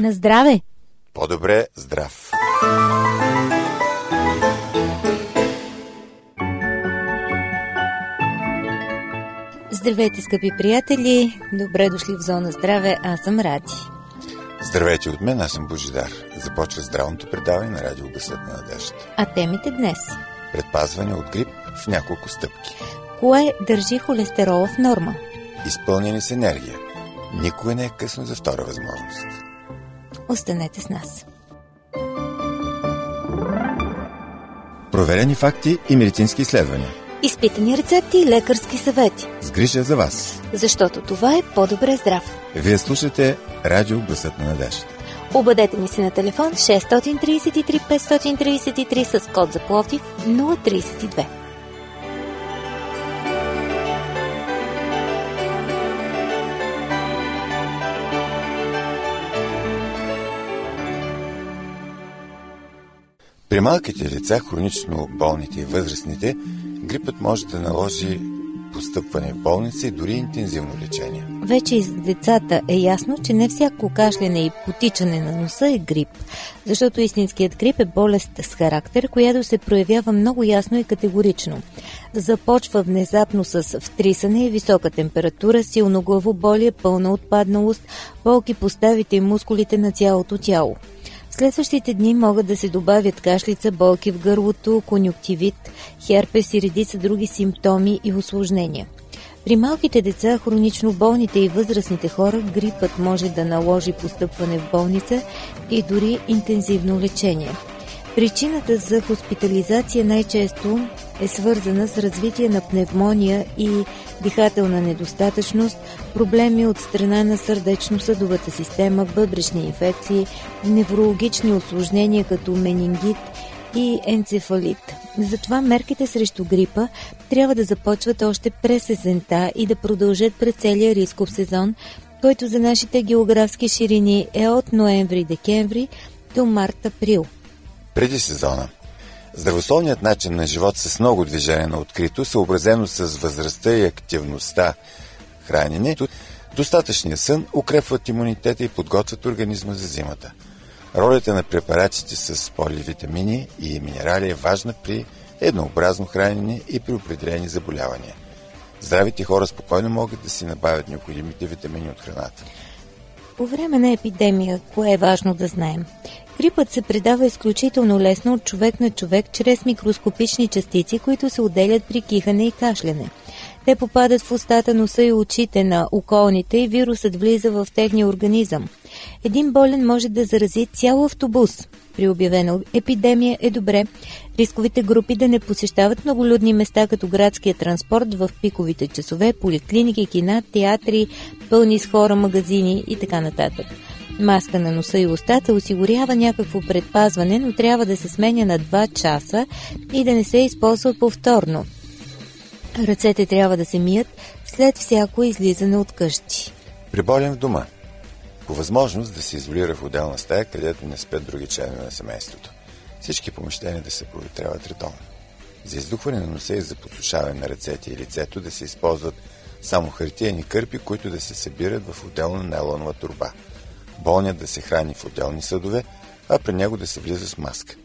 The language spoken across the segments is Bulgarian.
На здраве! По-добре здрав! Здравейте, скъпи приятели! Добре дошли в Зона Здраве, аз съм Ради. Здравейте от мен, аз съм Божидар. Започва здравното предаване на Радио Гъсът на надеждата. А темите днес? Предпазване от грип в няколко стъпки. Кое държи холестерола в норма? Изпълнени с енергия. Никога не е късно за втора възможност. Останете с нас. Проверени факти и медицински изследвания. Изпитани рецепти и лекарски съвети. С грижа за вас. Защото това е по-добре здрав. Вие слушате Радио Гласът на надеждата. Обадете ни се на телефон 633 533 с код за Пловдив 032. При малките деца, хронично болните и възрастните, грипът може да наложи постъпване в болница и дори интензивно лечение. Вече и за децата е ясно, че не всяко кашляне и потичане на носа е грип, защото истинският грип е болест с характер, която се проявява много ясно и категорично. Започва внезапно с втрисане и висока температура, силно главоболие, пълна отпадналост, болки по ставите и мускулите на цялото тяло. Следващите дни могат да се добавят кашлица, болки в гърлото, конюктивит, херпес и редица други симптоми и осложнения. При малките деца, хронично болните и възрастните хора, грипът може да наложи постъпване в болница и дори интензивно лечение. Причината за хоспитализация най-често е свързана с развитие на пневмония и дихателна недостатъчност, проблеми от страна на сърдечно-съдовата система, бъбречни инфекции, неврологични осложнения като менингит и енцефалит. Затова мерките срещу грипа трябва да започват още през есента и да продължат през целия рисков сезон, който за нашите географски ширини е от ноември-декември до март-април. Преди сезона Здравословният начин на живот с много движение на открито, съобразено с възрастта и активността хранене, достатъчния сън укрепват имунитета и подготвят организма за зимата. Ролята на препаратите с поливитамини и минерали е важна при еднообразно хранене и при определени заболявания. Здравите хора спокойно могат да си набавят необходимите витамини от храната. По време на епидемия, кое е важно да знаем? Грипът се предава изключително лесно от човек на човек чрез микроскопични частици, които се отделят при кихане и кашляне. Те попадат в устата, носа и очите на околните и вирусът влиза в техния организъм. Един болен може да зарази цял автобус. При обявена епидемия е добре рисковите групи да не посещават многолюдни места като градския транспорт в пиковите часове, поликлиники, кина, театри, пълни с хора, магазини и така нататък. Маска на носа и устата осигурява някакво предпазване, но трябва да се сменя на 2 часа и да не се използва повторно. Ръцете трябва да се мият след всяко излизане от къщи. Приболен в дома. По възможност да се изолира в отделна стая, където не спят други членове на семейството. Всички помещения да се проветряват редовно. За издухване на носа и за посушаване на ръцете и лицето да се използват само хартиени кърпи, които да се събират в отделна нейлонова турба – болният да се храни в отделни съдове, а при него да се влиза с маска.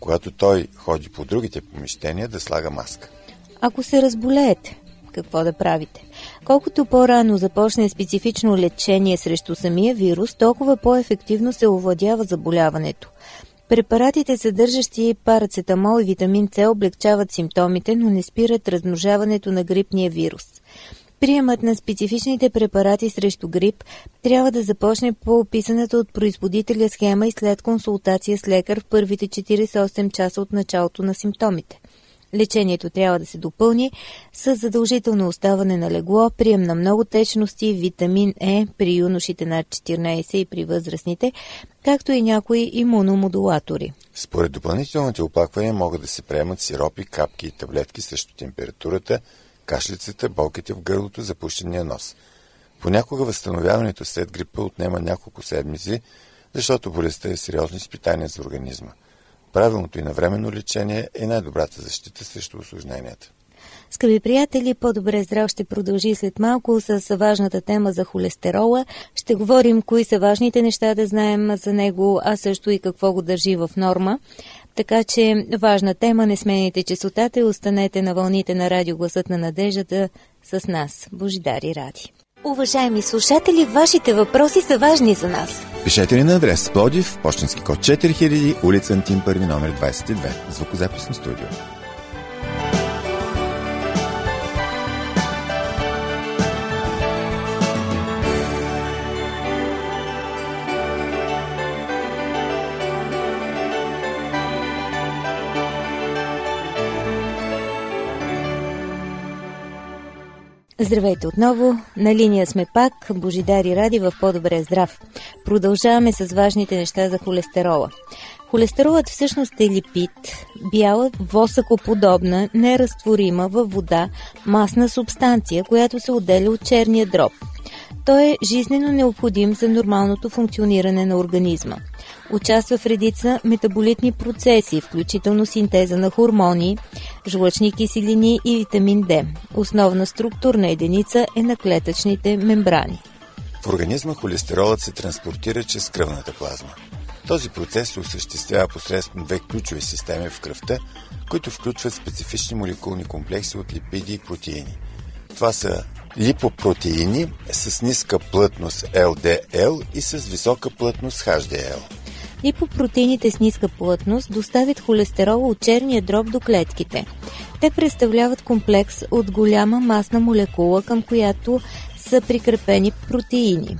Когато той ходи по другите помещения, да слага маска. Ако се разболеете, какво да правите? Колкото по-рано започне специфично лечение срещу самия вирус, толкова по-ефективно се овладява заболяването. Препаратите, съдържащи парацетамол и витамин С, облегчават симптомите, но не спират размножаването на грипния вирус. Приемът на специфичните препарати срещу грип трябва да започне по описаната от производителя схема и след консултация с лекар в първите 48 часа от началото на симптомите. Лечението трябва да се допълни с задължително оставане на легло, прием на много течности, витамин Е при юношите над 14 и при възрастните, както и някои имуномодулатори. Според допълнителните оплаквания могат да се приемат сиропи, капки и таблетки срещу температурата, кашлицата, болките в гърлото, запущения нос. Понякога възстановяването след грипа отнема няколко седмици, защото болестта е сериозно изпитание за организма. Правилното и навременно лечение е най-добрата защита срещу осложненията. Скъпи приятели, по-добре здрав ще продължи след малко с важната тема за холестерола. Ще говорим кои са важните неща да знаем за него, а също и какво го държи в норма. Така че важна тема, не смените частотата и останете на вълните на радио Гласът на надеждата с нас. Божидари Ради. Уважаеми слушатели, вашите въпроси са важни за нас. Пишете ни на адрес Плодив, почтенски код 4000, улица Антим, първи номер 22, звукозаписно студио. Здравейте отново. На линия сме пак. Божидари Ради в По-добре здрав. Продължаваме с важните неща за холестерола. Холестеролът всъщност е липид, бяла, восъкоподобна, неразтворима във вода, масна субстанция, която се отделя от черния дроб. Той е жизнено необходим за нормалното функциониране на организма. Участва в редица метаболитни процеси, включително синтеза на хормони, жлъчни киселини и витамин D. Основна структурна единица е на клетъчните мембрани. В организма холестеролът се транспортира чрез кръвната плазма. Този процес се осъществява посредством две ключови системи в кръвта, които включват специфични молекулни комплекси от липиди и протеини. Това са липопротеини с ниска плътност LDL и с висока плътност HDL. Липопротеините с ниска плътност доставят холестерол от черния дроб до клетките. Те представляват комплекс от голяма масна молекула, към която са прикрепени протеини.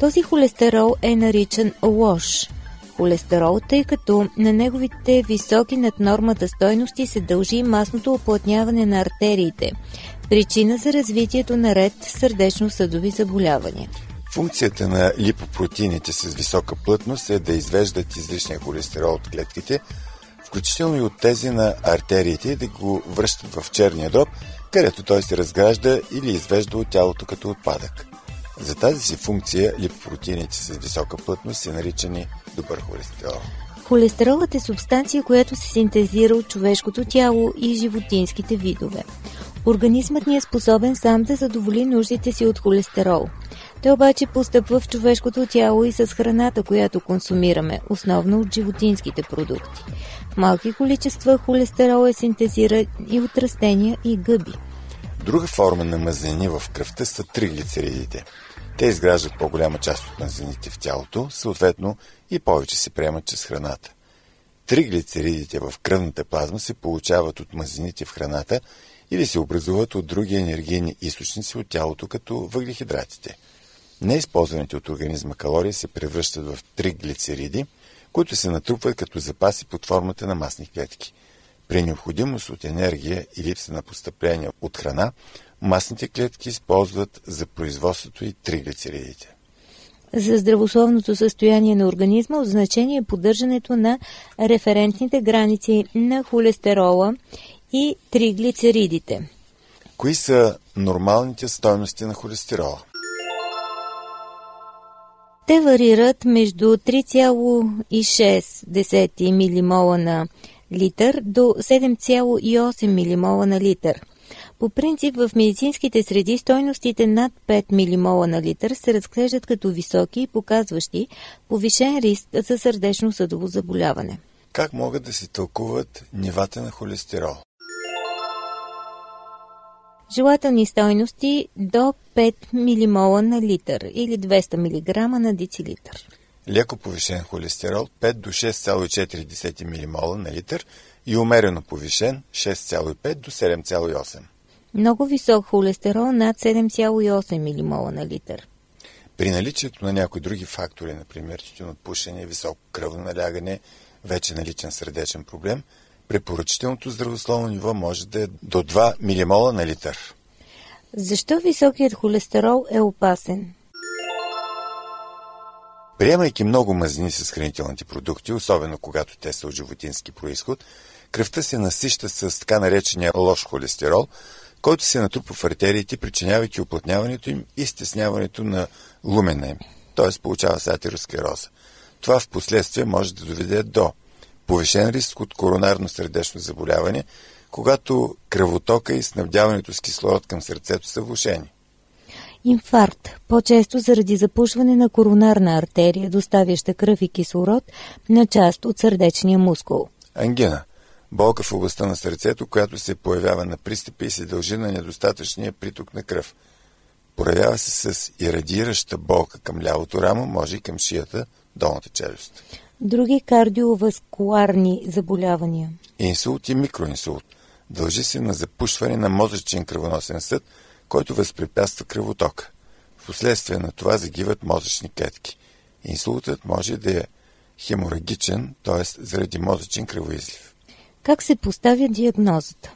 Този холестерол е наричан лош холестерол, тъй като на неговите високи над нормата стойности се дължи масното оплътняване на артериите, причина за развитието на ред сърдечно-съдови заболявания. Функцията на липопротеините с висока плътност е да извеждат излишния холестерол от клетките, включително и от тези на артериите и да го връщат в черния дроб, където той се разгражда или извежда от тялото като отпадък. За тази си функция липопротеините с висока плътност са наричани добър холестерол. Холестеролът е субстанция, която се синтезира от човешкото тяло и животинските видове. Организмът ни е способен сам да задоволи нуждите си от холестерол. Той обаче постъпва в човешкото тяло и с храната, която консумираме, основно от животинските продукти. В малки количества холестерол е синтезиран и от растения и гъби. Друга форма на мазнини в кръвта са триглицеридите. Те изграждат по-голяма част от мазнините в тялото, съответно и повече се приемат чрез храната. Триглицеридите в кръвната плазма се получават от мазнините в храната или се образуват от други енергийни източници от тялото, като въглехидратите. Неизползваните от организма калории се превръщат в триглицериди, които се натрупват като запаси под формата на масни клетки. При необходимост от енергия и липса на постъпление от храна, масните клетки използват за производството и триглицеридите. За здравословното състояние на организма от значение е поддържането на референтните граници на холестерола и триглицеридите. Кои са нормалните стойности на холестерола? Те варират между 3,6 милимола на литър до 7,8 милимола на литър. По принцип в медицинските среди стойностите над 5 милимола на литър се разглеждат като високи и показващи повишен риск за сърдечно-съдово заболяване. Как могат да се тълкуват нивата на холестерол? Желателни стойности до 5 милимола на литър или 200 мг на децилитър. Леко повишен холестерол 5 до 6,4 милимола на литър и умерено повишен 6,5 до 7,8. Много висок холестерол над 7,8 милимола на литър. При наличието на някои други фактори, например пушене, високо кръвно налягане, вече наличен сърдечен проблем – препоръчителното здравословно ниво може да е до 2 милимола на литър. Защо високият холестерол е опасен? Приемайки много мазнини с хранителните продукти, особено когато те са от животински происход, кръвта се насища с така наречения лош холестерол, който се натрупва в артериите, причинявайки оплътняването им и стесняването на лумена им, т.е. получава се атеросклероза. Това в последствие може да доведе до повишен риск от коронарно сърдечно заболяване, когато кръвотока и снабдяването с кислород към сърцето са влушени. Инфаркт, по-често заради запушване на коронарна артерия, доставяща кръв и кислород на част от сърдечния мускул. Ангина – болка в областта на сърцето, която се появява на пристъпи и се дължи на недостатъчния приток на кръв. Проявява се с ирадираща болка към лявото рамо, може и към шията, долната челюст. Други кардиоваскуларни заболявания. Инсулт и микроинсулт. Дължи се на запушване на мозъчен кръвоносен съд, който възпрепятства кръвотока. Впоследствие на това загиват мозъчни клетки. Инсултът може да е хеморагичен, т.е. заради мозъчен кръвоизлив. Как се поставя диагнозата?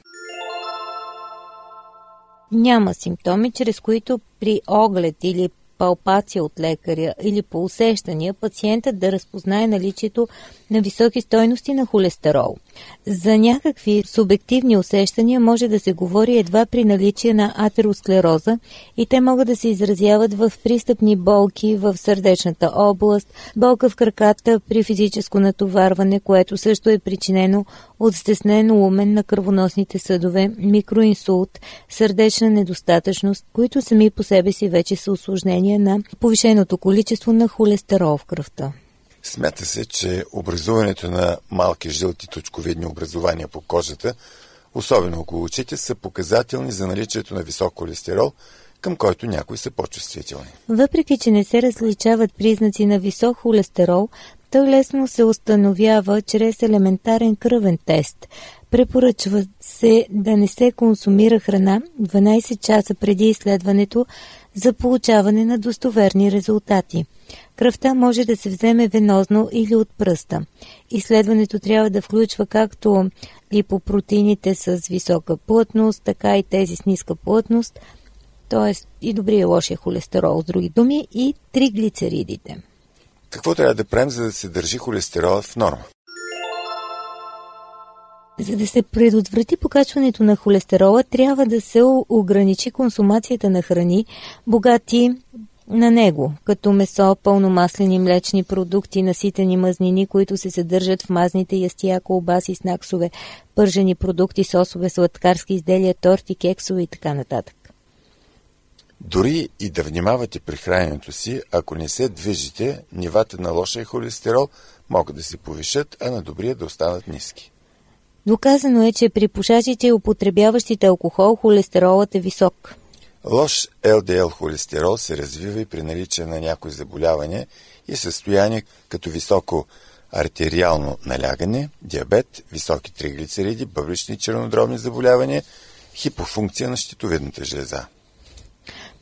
Няма симптоми, чрез които при оглед или палпация от лекаря или по усещания пациентът да разпознае наличието на високи стойности на холестерол. За някакви субективни усещания може да се говори едва при наличие на атеросклероза и те могат да се изразяват в пристъпни болки в сърдечната област, болка в краката при физическо натоварване, което също е причинено от стеснен лумен на кръвоносните съдове, микроинсулт, сърдечна недостатъчност, които сами по себе си вече са осложнения на повишеното количество на холестерол в кръвта. Смята се, че образуването на малки жълти точковидни образования по кожата, особено около очите, са показателни за наличието на висок холестерол, към който някои са по-чувствителни. Въпреки, че не се различават признаци на висок холестерол, той лесно се установява чрез елементарен кръвен тест. Препоръчва се да не се консумира храна 12 часа преди изследването за получаване на достоверни резултати. Кръвта може да се вземе венозно или от пръста. Изследването трябва да включва както липопротеините с висока плътност, така и тези с ниска плътност, т.е. и добрия и лошия холестерол, с други думи, и триглицеридите. Какво трябва да правим, за да се държи холестерол в норма? За да се предотврати покачването на холестерола, трябва да се ограничи консумацията на храни, богати на него, като месо, пълномаслени млечни продукти, наситени мазнини, които се съдържат в мазните ястия, колбаси, снаксове, пържени продукти, сосове, сладкарски изделия, торти, кексове и така нататък. Дори и да внимавате при храненето си, ако не се движите, нивата на лошия холестерол могат да се повишат, а на добрия да останат ниски. Доказано е, че при пушачите и употребяващите алкохол холестеролът е висок. Лош ЛДЛ холестерол се развива и при наличие на някои заболявания и състояние като високо артериално налягане, диабет, високи триглицериди, бъбрични чернодробни заболявания, хипофункция на щитовидната жлеза.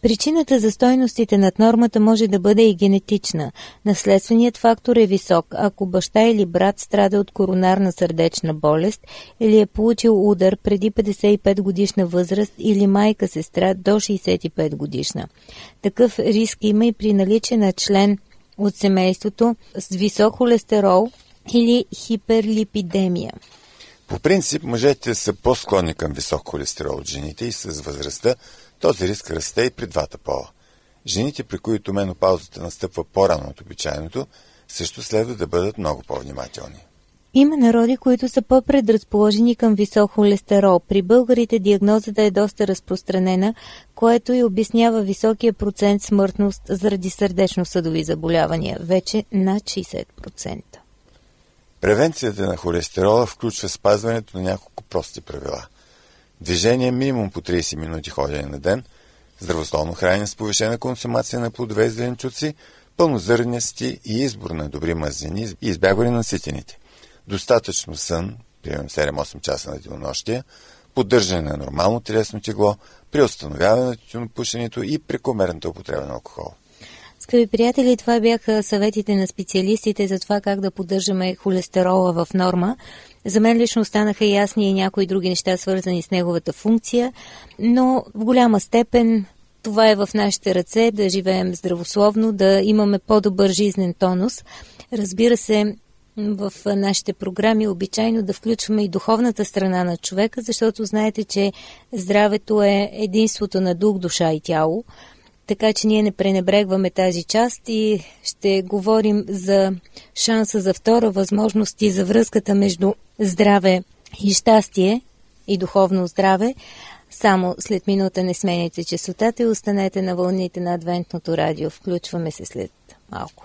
Причината за стойностите над нормата може да бъде и генетична. Наследственият фактор е висок, ако баща или брат страда от коронарна сърдечна болест или е получил удар преди 55 годишна възраст или майка сестра до 65 годишна. Такъв риск има и при наличие на член от семейството с висок холестерол или хиперлипидемия. По принцип, мъжете са по-склонни към висок холестерол от жените и с възрастта този риск расте и при двата пола. Жените, при които менопаузата настъпва по-рано от обичайното, също следва да бъдат много по-внимателни. Има народи, които са по-предразположени към висок холестерол. При българите диагнозата е доста разпространена, което и обяснява високия процент смъртност заради сърдечно-съдови заболявания, вече над 60%. Превенцията на холестерола включва спазването на няколко прости правила – Движение минимум по 30 минути ходене на ден, здравословно хранене с повишена консумация на плодове и зеленчуци, пълнозърнести и избор на добри мазнини и избягване на ситените. Достатъчно сън, примерно 7-8 часа на денонощия, поддържане на нормално телесно тегло, при установяване на тютюнопушенето и прекомерната употреба на алкохол. Скъпи приятели, това бяха съветите на специалистите за това как да поддържаме холестерола в норма. За мен лично останаха ясни и някои други неща, свързани с неговата функция, но в голяма степен това е в нашите ръце да живеем здравословно, да имаме по-добър жизнен тонус. Разбира се, в нашите програми обичайно да включваме и духовната страна на човека, защото знаете, че здравето е единството на дух, душа и тяло. Така че ние не пренебрегваме тази част и ще говорим за шанса за втора възможност и за връзката между здраве и щастие и духовно здраве. Само след минута не сменяйте частотата и останете на вълните на Адвентното радио. Включваме се след малко.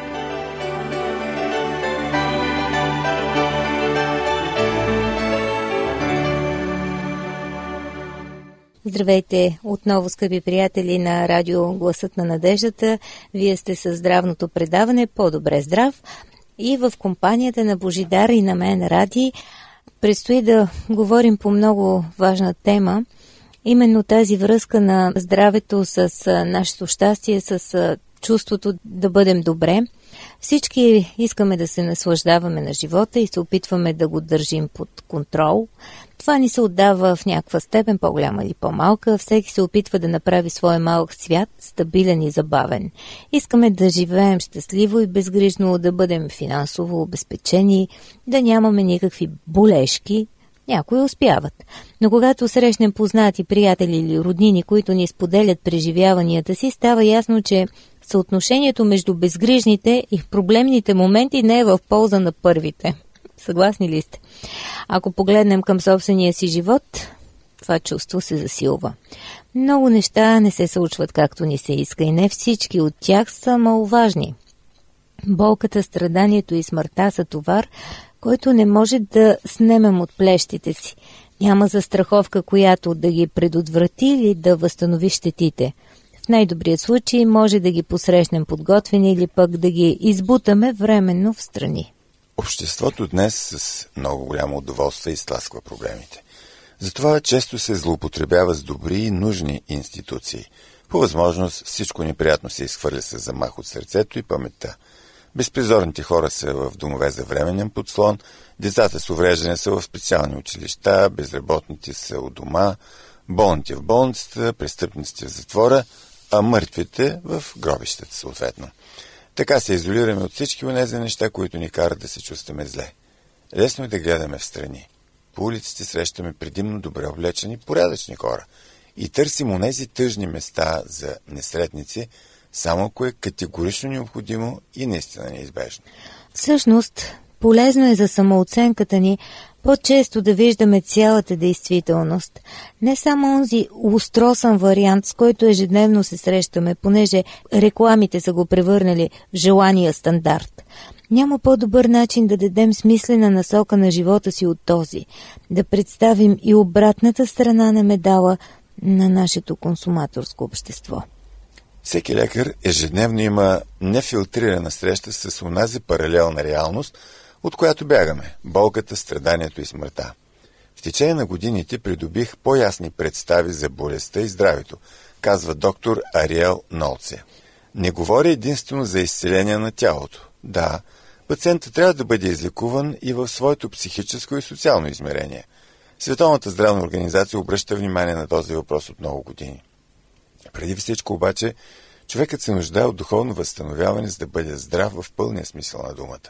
Здравейте отново, скъпи приятели на радио Гласът на надеждата. Вие сте със здравното предаване По-добре здрав и в компанията на Божидар и на мен Ради предстои да говорим по много важна тема. Именно тази връзка на здравето с нашето щастие, с чувството да бъдем добре. Всички искаме да се наслаждаваме на живота и се опитваме да го държим под контрол. Това ни се отдава в някаква степен, по-голяма или по-малка. Всеки се опитва да направи своя малък свят стабилен и забавен. Искаме да живеем щастливо и безгрижно, да бъдем финансово обезпечени, да нямаме никакви болешки, някои успяват. Но когато срещнем познати приятели или роднини, които ни споделят преживяванията си, става ясно, че съотношението между безгрижните и проблемните моменти не е в полза на първите. Съгласни ли сте? Ако погледнем към собствения си живот, това чувство се засилва. Много неща не се случват както ни се иска и не всички от тях са маловажни. Болката, страданието и смъртта са товар, който не може да снемем от плещите си. Няма застраховка, която да ги предотврати или да възстанови щетите. В най-добрия случай може да ги посрещнем подготвени или пък да ги избутаме временно в страни. Обществото днес с много голямо удоволствие изтласква проблемите. Затова често се злоупотребява с добри и нужни институции. По възможност всичко неприятно се изхвърля с замах от сърцето и паметта. Безпризорните хора са в домове за временен подслон, децата с увреждане са в специални училища, безработните са у дома, болните в болницата, престъпниците в затвора, а мъртвите в гробищата съответно. Така се изолираме от всички тези неща, които ни карат да се чувстваме зле. Лесно е да гледаме в страни. По улиците срещаме предимно добре облечени, порядъчни хора и търсим онези тъжни места за несретници, само ако е категорично необходимо и наистина неизбежно. Всъщност, полезно е за самооценката ни по-често да виждаме цялата действителност. Не само онзи устросан вариант, с който ежедневно се срещаме, понеже рекламите са го превърнали в желания стандарт. Няма по-добър начин да дадем смислена насока на живота си от този. Да представим и обратната страна на медала на нашето консуматорско общество. Всеки лекар ежедневно има нефилтрирана среща с онази паралелна реалност – от която бягаме – болката, страданието и смъртта. В течение на годините придобих по-ясни представи за болестта и здравето, казва доктор Ариел Нолце. Не говори единствено за изцеление на тялото. Да, пациентът трябва да бъде излекуван и в своето психическо и социално измерение. Световната здравна организация обръща внимание на този въпрос от много години. Преди всичко обаче, човекът се нуждае от духовно възстановяване, за да бъде здрав в пълния смисъл на думата.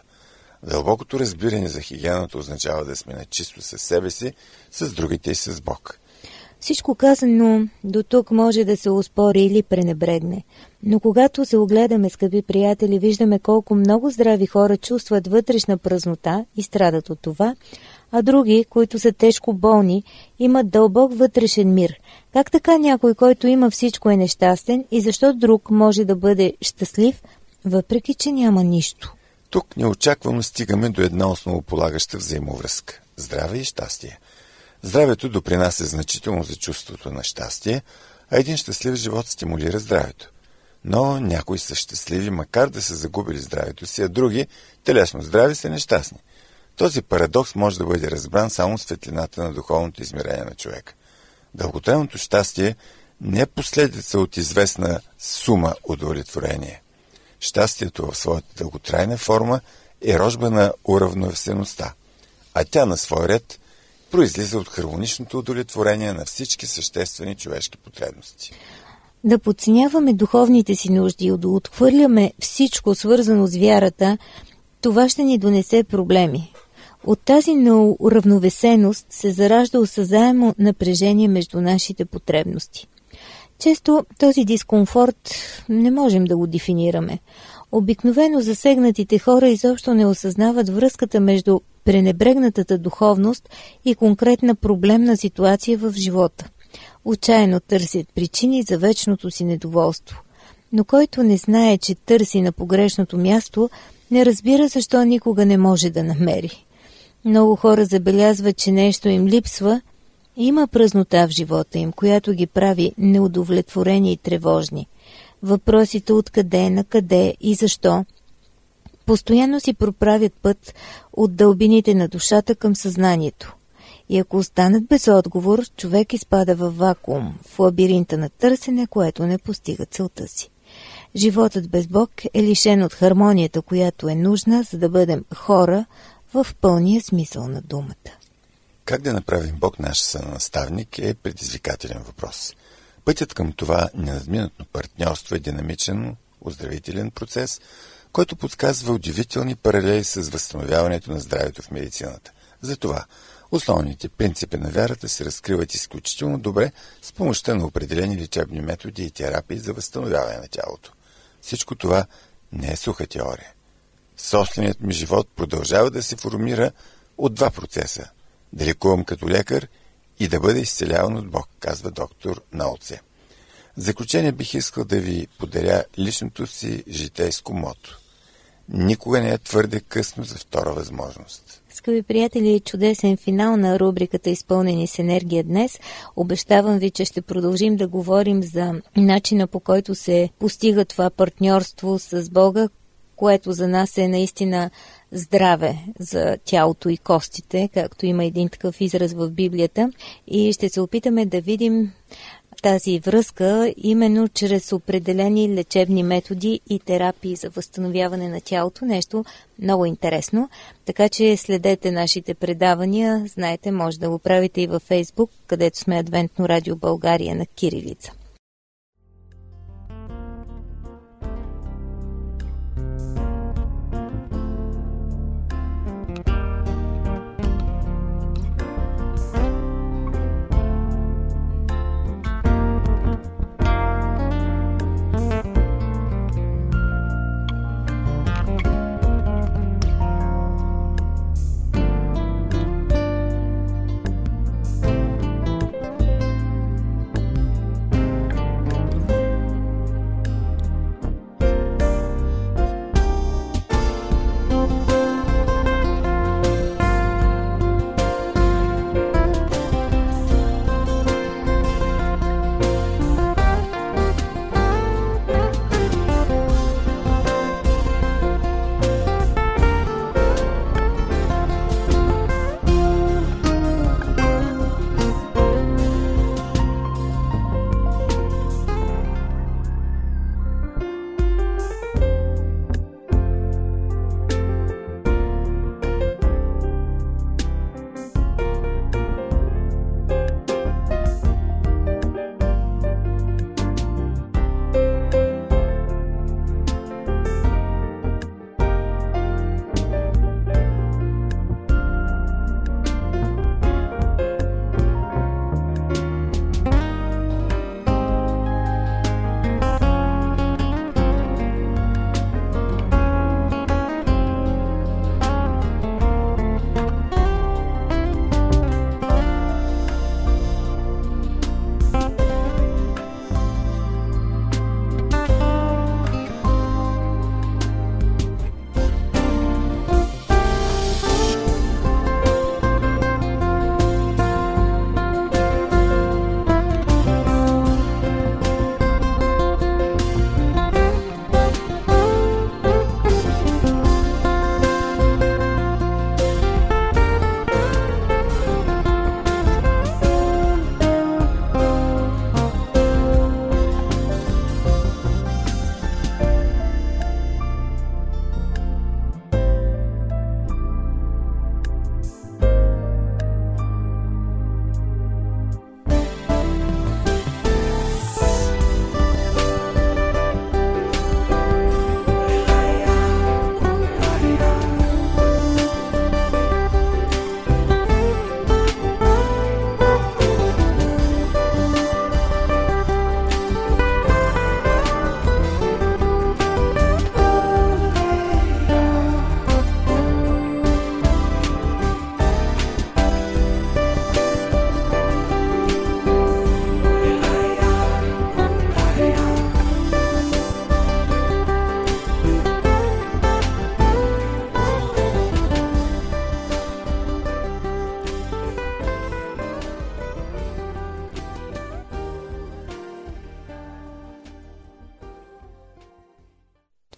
Дълбокото разбиране за хигиената означава да сме начисто със себе си, с другите и с Бог. Всичко казано до тук може да се успори или пренебрегне. Но когато се огледаме, скъпи приятели, виждаме колко много здрави хора чувстват вътрешна празнота и страдат от това, а други, които са тежко болни, имат дълбок вътрешен мир. Как така някой, който има всичко е нещастен и защо друг може да бъде щастлив, въпреки че няма нищо? Тук неочаквано стигаме до една основополагаща взаимовръзка – здраве и щастие. Здравето допринася значително за чувството на щастие, а един щастлив живот стимулира здравето. Но някои са щастливи, макар да са загубили здравето си, а други, телесно здрави, са нещастни. Този парадокс може да бъде разбран само светлината на духовното измерение на човека. Дълготрайното щастие не е последица от известна сума удовлетворение – Щастието в своята дълготрайна форма е рожба на уравновесеността, а тя на свой ред произлиза от хармоничното удовлетворение на всички съществени човешки потребности. Да подценяваме духовните си нужди и да отхвърляме всичко свързано с вярата това ще ни донесе проблеми. От тази неуравновесеност се заражда осъзаемо напрежение между нашите потребности. Често този дискомфорт не можем да го дефинираме. Обикновено засегнатите хора изобщо не осъзнават връзката между пренебрегнатата духовност и конкретна проблемна ситуация в живота. Отчаяно търсят причини за вечното си недоволство. Но който не знае, че търси на погрешното място, не разбира защо никога не може да намери. Много хора забелязват, че нещо им липсва, има празнота в живота им, която ги прави неудовлетворени и тревожни. Въпросите откъде, на къде и защо постоянно си проправят път от дълбините на душата към съзнанието. И ако останат без отговор, човек изпада в вакуум, в лабиринта на търсене, което не постига целта си. Животът без Бог е лишен от хармонията, която е нужна, за да бъдем хора в пълния смисъл на думата. Как да направим Бог наш сънаставник е предизвикателен въпрос. Пътят към това ненадминатно партньорство е динамичен, оздравителен процес, който подсказва удивителни паралели с възстановяването на здравето в медицината. Затова основните принципи на вярата се разкриват изключително добре с помощта на определени лечебни методи и терапии за възстановяване на тялото. Всичко това не е суха теория. Собственият ми живот продължава да се формира от два процеса – да лекувам като лекар и да бъда изцеляван от Бог, казва доктор Наоце. В заключение бих искал да ви подаря личното си житейско мото. Никога не е твърде късно за втора възможност. Скъпи приятели, чудесен финал на рубриката Изпълнени с енергия днес. Обещавам ви, че ще продължим да говорим за начина по който се постига това партньорство с Бога, което за нас е наистина здраве за тялото и костите, както има един такъв израз в Библията. И ще се опитаме да видим тази връзка именно чрез определени лечебни методи и терапии за възстановяване на тялото. Нещо много интересно. Така че следете нашите предавания. Знаете, може да го правите и във Фейсбук, където сме Адвентно радио България на Кирилица.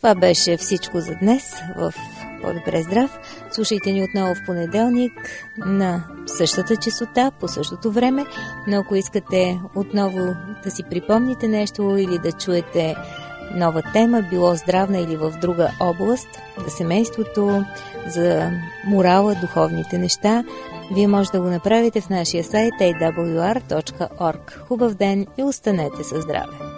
Това беше всичко за днес в По-добре здрав. Слушайте ни отново в понеделник на същата часота, по същото време. Но ако искате отново да си припомните нещо или да чуете нова тема, било здравна или в друга област, за семейството, за морала, духовните неща, вие може да го направите в нашия сайт awr.org. Хубав ден и останете със здраве!